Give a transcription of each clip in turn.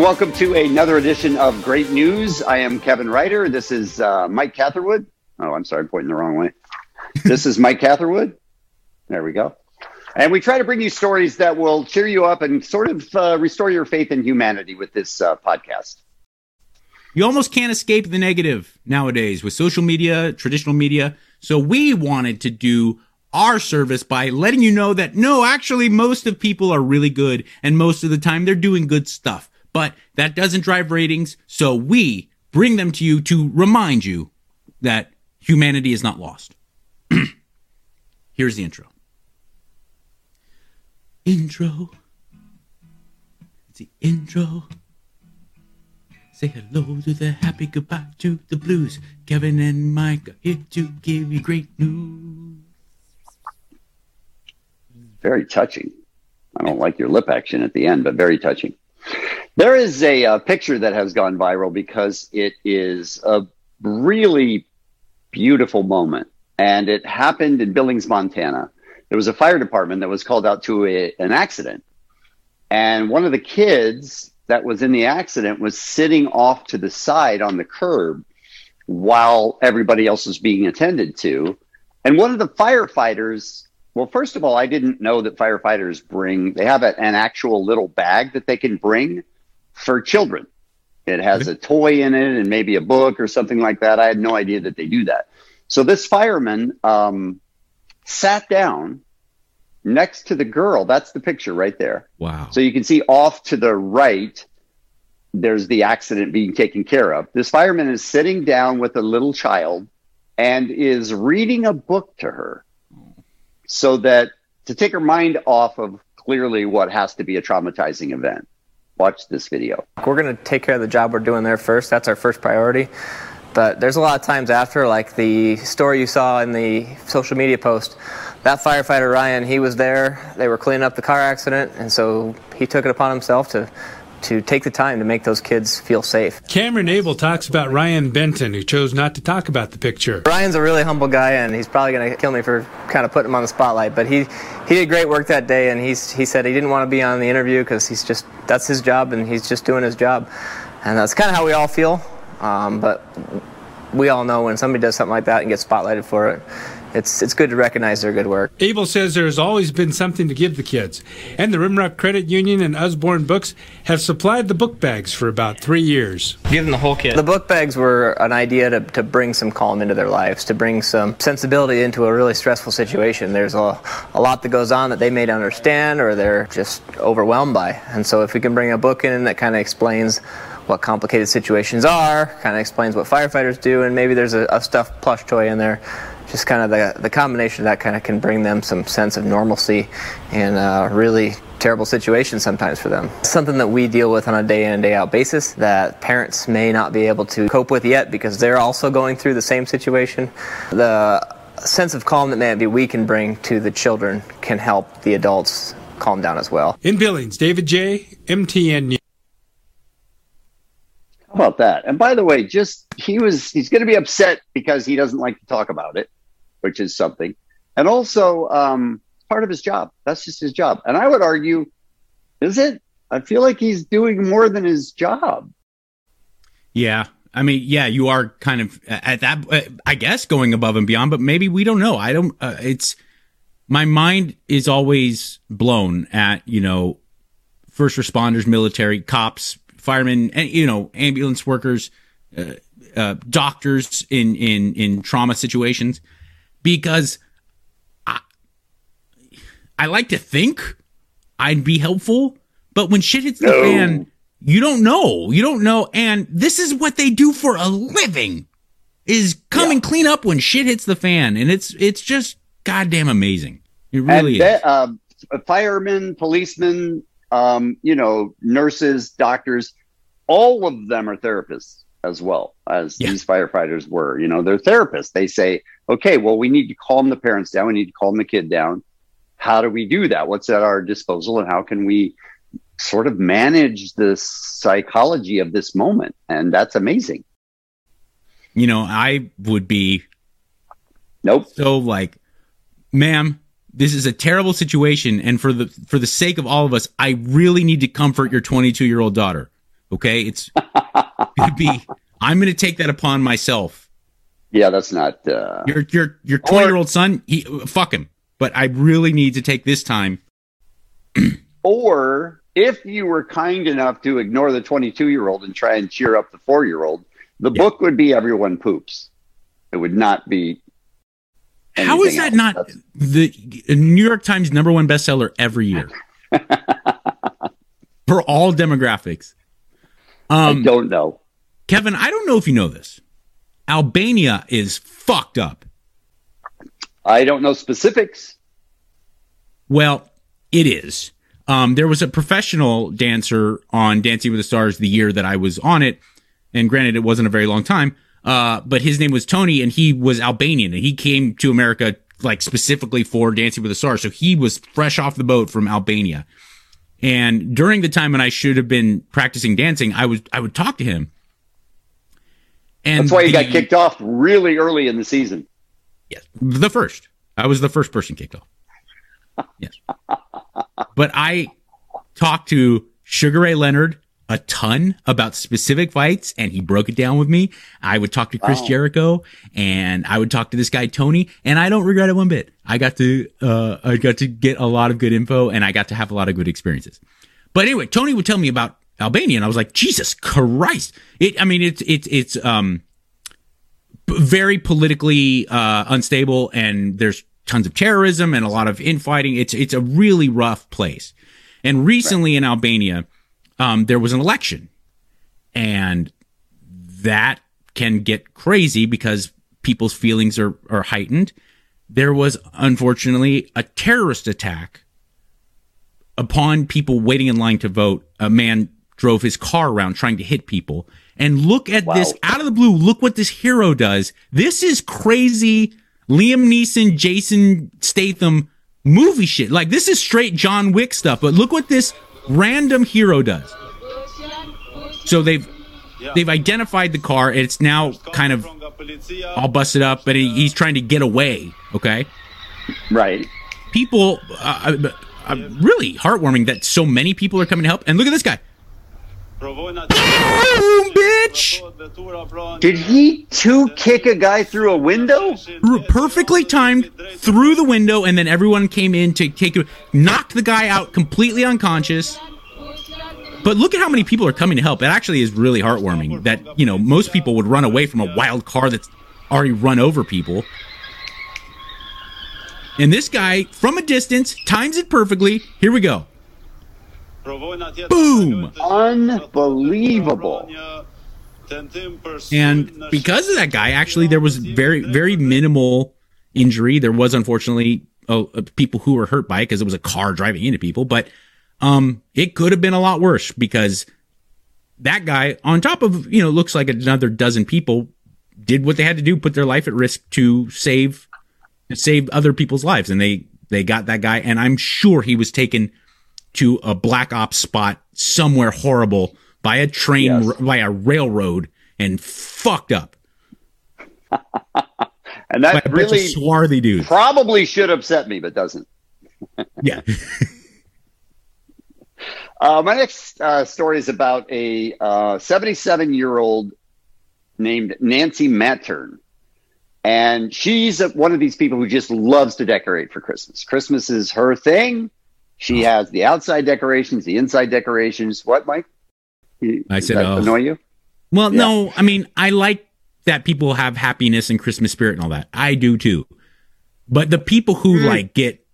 And welcome to another edition of Great News. I am Kevin Ryder. This is uh, Mike Catherwood. Oh, I'm sorry, I'm pointing the wrong way. this is Mike Catherwood. There we go. And we try to bring you stories that will cheer you up and sort of uh, restore your faith in humanity with this uh, podcast. You almost can't escape the negative nowadays with social media, traditional media. So we wanted to do our service by letting you know that no, actually, most of people are really good and most of the time they're doing good stuff but that doesn't drive ratings. So we bring them to you to remind you that humanity is not lost. Here's the intro. Intro. It's the intro. Say hello to the happy, goodbye to the blues. Kevin and Mike are here to give you great news. Very touching. I don't like your lip action at the end, but very touching. There is a, uh, picture that has gone viral because it is a really beautiful moment. And it happened in Billings, Montana. There was a fire department that was called out to a, an accident. And one of the kids that was in the accident was sitting off to the side on the curb while everybody else was being attended to. And one of the firefighters well, first of all, I didn't know that firefighters bring, they have an actual little bag that they can bring for children. It has a toy in it and maybe a book or something like that. I had no idea that they do that. So this fireman um, sat down next to the girl. That's the picture right there. Wow. So you can see off to the right, there's the accident being taken care of. This fireman is sitting down with a little child and is reading a book to her so that to take her mind off of clearly what has to be a traumatizing event. Watch this video. We're going to take care of the job we're doing there first. That's our first priority. But there's a lot of times after, like the story you saw in the social media post, that firefighter Ryan, he was there. They were cleaning up the car accident, and so he took it upon himself to to take the time to make those kids feel safe. Cameron Abel talks about Ryan Benton, who chose not to talk about the picture. Ryan's a really humble guy, and he's probably going to kill me for kind of putting him on the spotlight. But he he did great work that day, and he's he said he didn't want to be on the interview because he's just that's his job, and he's just doing his job, and that's kind of how we all feel. Um, but we all know when somebody does something like that and gets spotlighted for it it's it's good to recognize their good work. Abel says there has always been something to give the kids, and the Rimrock Credit Union and Usborne Books have supplied the book bags for about three years. Give them the whole kit. The book bags were an idea to, to bring some calm into their lives, to bring some sensibility into a really stressful situation. There's a, a lot that goes on that they may not understand or they're just overwhelmed by, and so if we can bring a book in that kind of explains what complicated situations are, kind of explains what firefighters do, and maybe there's a, a stuffed plush toy in there just kind of the, the combination of that kind of can bring them some sense of normalcy in a really terrible situations sometimes for them. Something that we deal with on a day in and day out basis that parents may not be able to cope with yet because they're also going through the same situation. The sense of calm that maybe we can bring to the children can help the adults calm down as well. In Billings, David J. MTN News. How about that? And by the way, just he was he's going to be upset because he doesn't like to talk about it which is something. And also, um, part of his job. That's just his job. And I would argue, is it? I feel like he's doing more than his job. Yeah. I mean, yeah, you are kind of at that, uh, I guess, going above and beyond, but maybe we don't know. I don't, uh, it's, my mind is always blown at, you know, first responders, military, cops, firemen, and, you know, ambulance workers, uh, uh, doctors in, in, in trauma situations because I, I like to think I'd be helpful, but when shit hits the no. fan, you don't know. You don't know. And this is what they do for a living is come yeah. and clean up when shit hits the fan. And it's, it's just goddamn amazing. It really and is. uh, firemen, policemen, um, you know, nurses, doctors, all of them are therapists as well as yeah. these firefighters were. You know, they're therapists. They say, okay, well, we need to calm the parents down. We need to calm the kid down. How do we do that? What's at our disposal? And how can we sort of manage the psychology of this moment? And that's amazing. You know, I would be nope. So like, ma'am, this is a terrible situation and for the for the sake of all of us, I really need to comfort your 22 year old daughter Okay, it's gonna be. I'm gonna take that upon myself. Yeah, that's not. Uh, Your your your 20 year old son, he, fuck him. But I really need to take this time. or if you were kind enough to ignore the 22 year old and try and cheer up the four year old, the Yeah. book would be Everyone Poops. It would not be. How is that else. not the New York Times number one bestseller every year for all demographics? I Um, don't know. Kevin, I don't know if you know this. Albania is fucked up. I don't know specifics. Well, it is. Um, there was a professional dancer on Dancing with the Stars the year that I was on it, and granted, it wasn't a very long time. Uh, but his name was Tony, and he was Albanian, and he came to America like specifically for Dancing with the Stars. So he was fresh off the boat from Albania. And during the time when I should have been practicing dancing, I was I would talk to him. And That's why you got kicked off really early in the season. Yes, the first. I was the first person kicked off. Yes, but I talked to Sugar Ray Leonard a ton about specific fights, and he broke it down with me. I would talk to Chris Wow. Jericho, and I would talk to this guy Tony, and I don't regret it one bit. I got to uh, I got to get a lot of good info, and I got to have a lot of good experiences. But anyway, Tony would tell me about Albania, and I was like, Jesus Christ! It. I mean, it's it's it's um very politically uh, unstable, and there's tons of terrorism and a lot of infighting. It's it's a really rough place. And recently in Albania, um, there was an election, and that can get crazy because people's feelings are are heightened. There was unfortunately a terrorist attack upon people waiting in line to vote. A man drove his car around trying to hit people. And look at this out of the blue. Look what this hero does. This is crazy Liam Neeson, Jason Statham movie shit. Like this is straight John Wick stuff. But look what this random hero does. So they've they've identified the car. It's now kind of all busted up, but he, he's trying to get away. Okay Right. people uh, uh, uh, really heartwarming that so many people are coming to help. And look at this guy. Boom, bitch! Did he two kick a guy through a window? Perfectly timed through the window, and then everyone came in to take knocked the guy out completely unconscious. But look at how many people are coming to help. It actually is really heartwarming that, you know, most people would run away from a wild car that's already run over people. And this guy, from a distance, times it perfectly. Here we go. Boom! Unbelievable. And because of that guy, actually, there was very, very minimal injury. There was unfortunately uh, uh, people who were hurt by it because it was a car driving into people, but um, it could have been a lot worse because that guy, on top of you know, looks like another dozen people, did what they had to do, put their life at risk to save save other people's lives, and they they got that guy, and I'm sure he was taken to a black ops spot somewhere horrible by a train Yes. by a railroad and fucked up And that really swarthy dude probably should upset me, but doesn't. Yeah. Uh, my next uh, story is about a 77 year old named Nancy Mattern. And she's a, one of these people who just loves to decorate for Christmas. Christmas is her thing. She has the outside decorations, the inside decorations. What, Mike? You- I said, that oh. annoy you? Well, Yeah. no, I mean, I like that people have happiness and Christmas spirit and all that. I do too. But the people who hmm. like get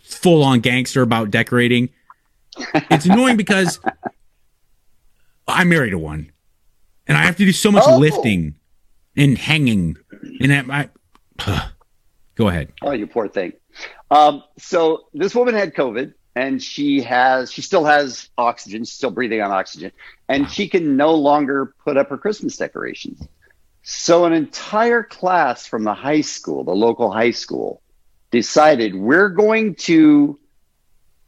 full on gangster about decorating, it's annoying because I'm married to one and I have to do so much Oh. lifting and hanging. And I, I go ahead. Oh, you poor thing. Um, so this woman had COVID and she has, she still has oxygen, she's still breathing on oxygen, and she can no longer put up her Christmas decorations. So an entire class from the high school, the local high school, decided we're going to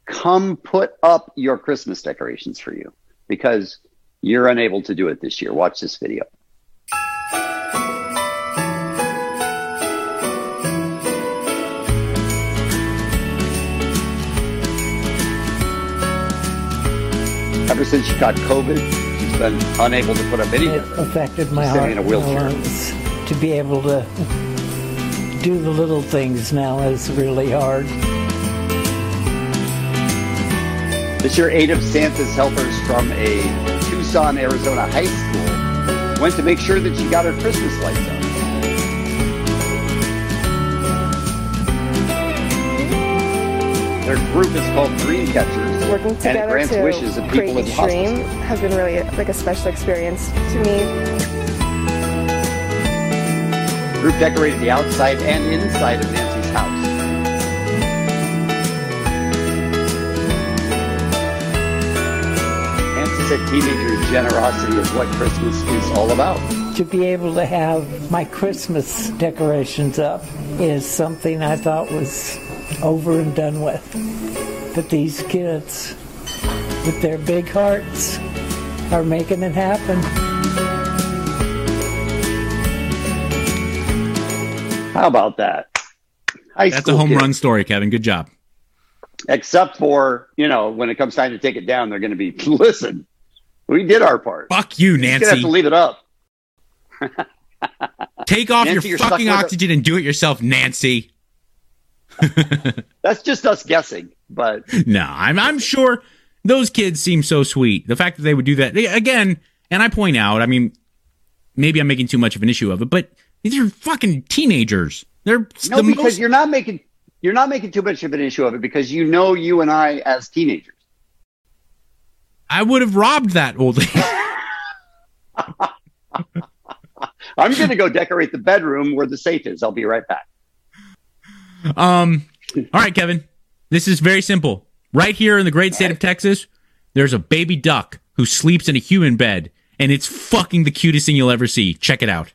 come put up your Christmas decorations for you because you're unable to do it this year. Watch this video. Ever since she got COVID, she's been unable to put up any. It affected my heart sitting in a wheelchair. To be able to do the little things now is really hard. This year, eight of Santa's helpers from a Tucson, Arizona high school went to make sure that she got her Christmas lights up. Their group is called Dream Catchers, Working and it together grants to wishes of people with each hospice. dream has been really like a special experience to me. Group decorated the outside and inside of Nancy's house. Nancy said teenager generosity is what Christmas is all about. To be able to have my Christmas decorations up is something I thought was over and done with. But these kids, with their big hearts, are making it happen. How about that? High That's a home kids. run story, Kevin. Good job. Except for, you know, when it comes time to take it down, they're going to be, listen, we did our part. Fuck you, Nancy. You're have to leave it up. Take off Nancy, your fucking with a- oxygen and do it yourself, Nancy. That's just us guessing. But No, I'm I'm sure those kids seem so sweet. The fact that they would do that again, and I point out, I mean, maybe I'm making too much of an issue of it, but these are fucking teenagers. They're no, the because most. you're not making you're not making too much of an issue of it because you know you and I as teenagers. I would have robbed that old lady. I'm going to go decorate the bedroom where the safe is. I'll be right back. Um, all right, Kevin. This is very simple. Right here in the great state of Texas, there's a baby duck who sleeps in a human bed, and it's fucking the cutest thing you'll ever see. Check it out.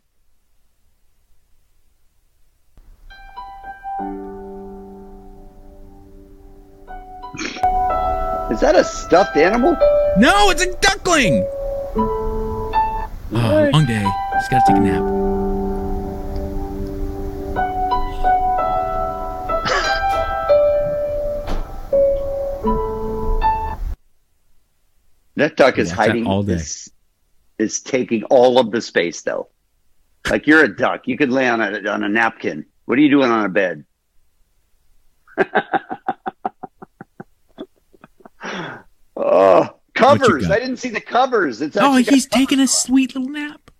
Is that a stuffed animal? No, it's a duckling. Oh, long day. Just gotta take a nap. That duck is hiding all day. Is, is taking all of the space though. Like you're a duck. You could lay on a on a napkin. What are you doing on a bed? oh, covers. I didn't see the covers. It's Oh, he's taking a sweet little nap.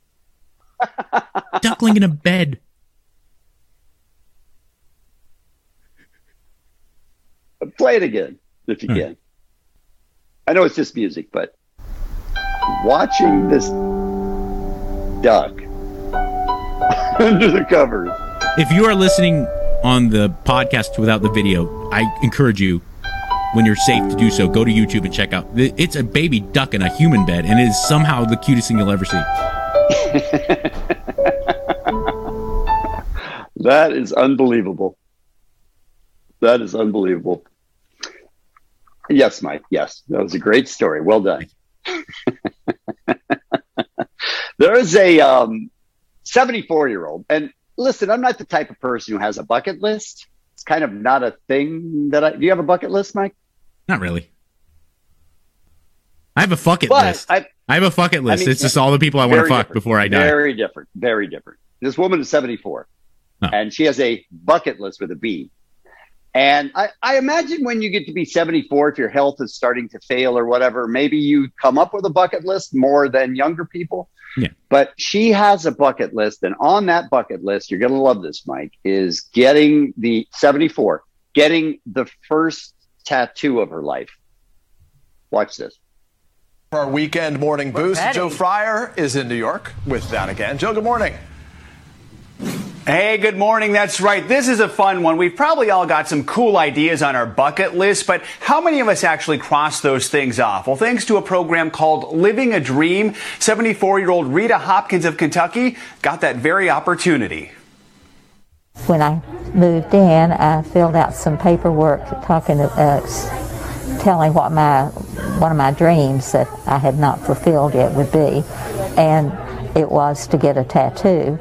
Duckling in a bed. Play it again if you All can. I know it's just music, but watching this duck under the covers. If you are listening on the podcast without the video, I encourage you, when you're safe to do so, go to YouTube and check out. It's a baby duck in a human bed, and it is somehow the cutest thing you'll ever see. That is unbelievable. That is unbelievable. Yes, Mike. Yes, that was a great story. Well done. there is a um, 74 year old, and listen, I'm not the type of person who has a bucket list. It's kind of not a thing that I. Do you have a bucket list, Mike? Not really. I have a fuck it But list. I, I have a fuck it list. mean, it's just all the people I want to fuck different. before I die. Very different. Very different. This woman is 74 Oh. and she has a bucket list with a B. And I, I imagine when you get to be 74, if your health is starting to fail or whatever, maybe you come up with a bucket list more than younger people. Yeah. But she has a bucket list. And on that bucket list, you're going to love this, Mike, is getting the 74, getting the first tattoo of her life. Watch this. For our weekend morning boost, ready. Joe Fryer is in New York with that again. Joe, good morning. Hey, good morning. That's right. This is a fun one. We've probably all got some cool ideas on our bucket list, but how many of us actually cross those things off? Well, thanks to a program called Living a Dream, 74 year old Rita Hopkins of Kentucky got that very opportunity. When I moved in, I filled out some paperwork talking to, uh, telling what my one of my dreams that I had not fulfilled yet would be, and it was to get a tattoo.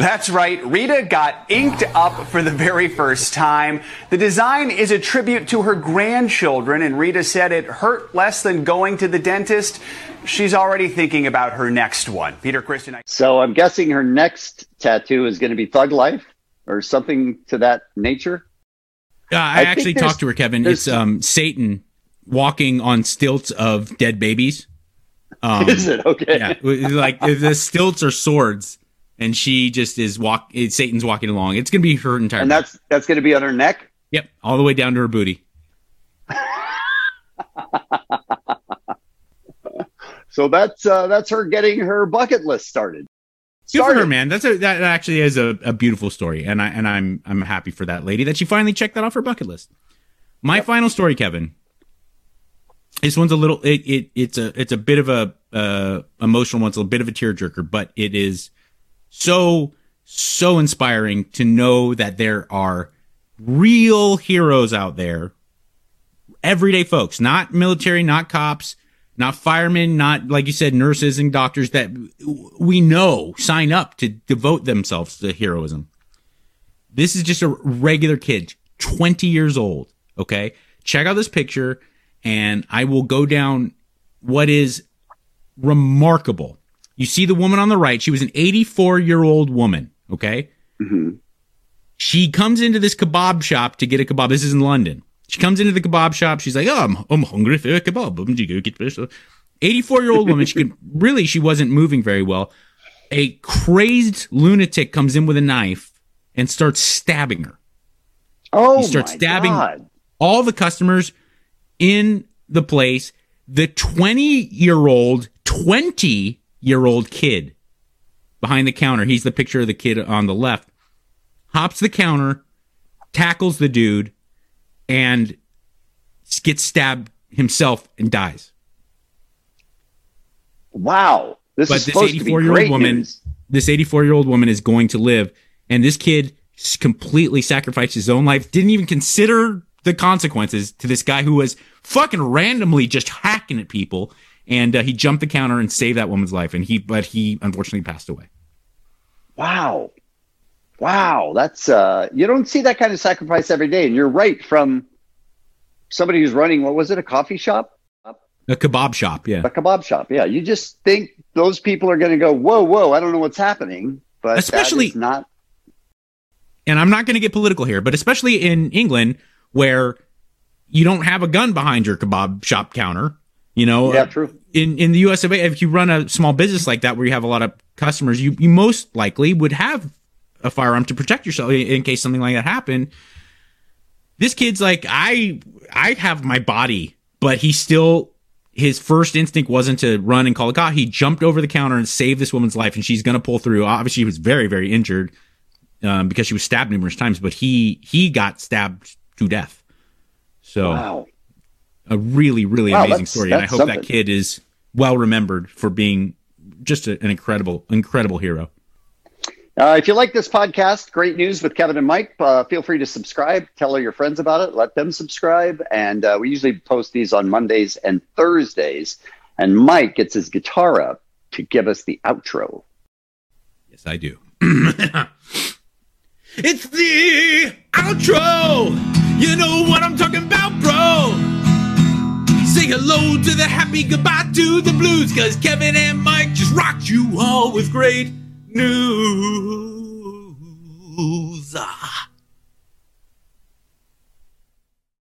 That's right. Rita got inked up for the very first time. The design is a tribute to her grandchildren, and Rita said it hurt less than going to the dentist. She's already thinking about her next one. Peter Christian. So I'm guessing her next tattoo is going to be Thug Life or something to that nature. Uh, I, I actually talked to her, Kevin. It's um, Satan walking on stilts of dead babies. Um, is it okay? Yeah, like the stilts are swords, and she just is walk. Satan's walking along. It's gonna be her entire. And that's that's gonna be on her neck. Yep, all the way down to her booty. so that's uh, that's her getting her bucket list started. Good for her, man. That's a that actually is a, a beautiful story, and I and I'm I'm happy for that lady that she finally checked that off her bucket list. My yep. final story, Kevin. This one's a little it, it it's a it's a bit of a uh, emotional one. It's a bit of a tearjerker, but it is so so inspiring to know that there are real heroes out there, everyday folks, not military, not cops, not firemen, not like you said, nurses and doctors that we know sign up to devote themselves to heroism. This is just a regular kid, 20 years old. Okay. Check out this picture and I will go down what is remarkable. You see the woman on the right. She was an 84 year old woman. Okay. Mm-hmm. She comes into this kebab shop to get a kebab. This is in London. She comes into the kebab shop. She's like, "Oh, I'm, I'm hungry for a kebab." Eighty-four-year-old woman. She could really. She wasn't moving very well. A crazed lunatic comes in with a knife and starts stabbing her. Oh, he starts stabbing God. all the customers in the place. The twenty-year-old, twenty-year-old kid behind the counter. He's the picture of the kid on the left. Hops the counter, tackles the dude and gets stabbed himself and dies. Wow. This but this 84 year old woman, news. this 84 year old woman is going to live, and this kid completely sacrificed his own life, didn't even consider the consequences to this guy who was fucking randomly just hacking at people. And uh, he jumped the counter and saved that woman's life. And he, but he unfortunately passed away. Wow. Wow, that's uh you don't see that kind of sacrifice every day. And you're right from somebody who's running what was it, a coffee shop? A kebab shop, yeah. A kebab shop, yeah. You just think those people are going to go, "Whoa, whoa, I don't know what's happening." But especially not And I'm not going to get political here, but especially in England where you don't have a gun behind your kebab shop counter, you know. Yeah, true. In in the US of A, if you run a small business like that where you have a lot of customers, you you most likely would have a firearm to protect yourself in case something like that happened. This kid's like, I I have my body, but he still his first instinct wasn't to run and call a cop. He jumped over the counter and saved this woman's life, and she's gonna pull through. Obviously, she was very very injured um, because she was stabbed numerous times, but he he got stabbed to death. So, wow. A really really wow, amazing story, and I hope something. that kid is well remembered for being just a, an incredible incredible hero. Uh, if you like this podcast, great news with Kevin and Mike. Uh, feel free to subscribe. Tell all your friends about it. Let them subscribe. And uh, we usually post these on Mondays and Thursdays. And Mike gets his guitar up to give us the outro. Yes, I do. it's the outro. You know what I'm talking about, bro. Say hello to the happy, goodbye to the blues, cause Kevin and Mike just rocked you all with great news. Ah.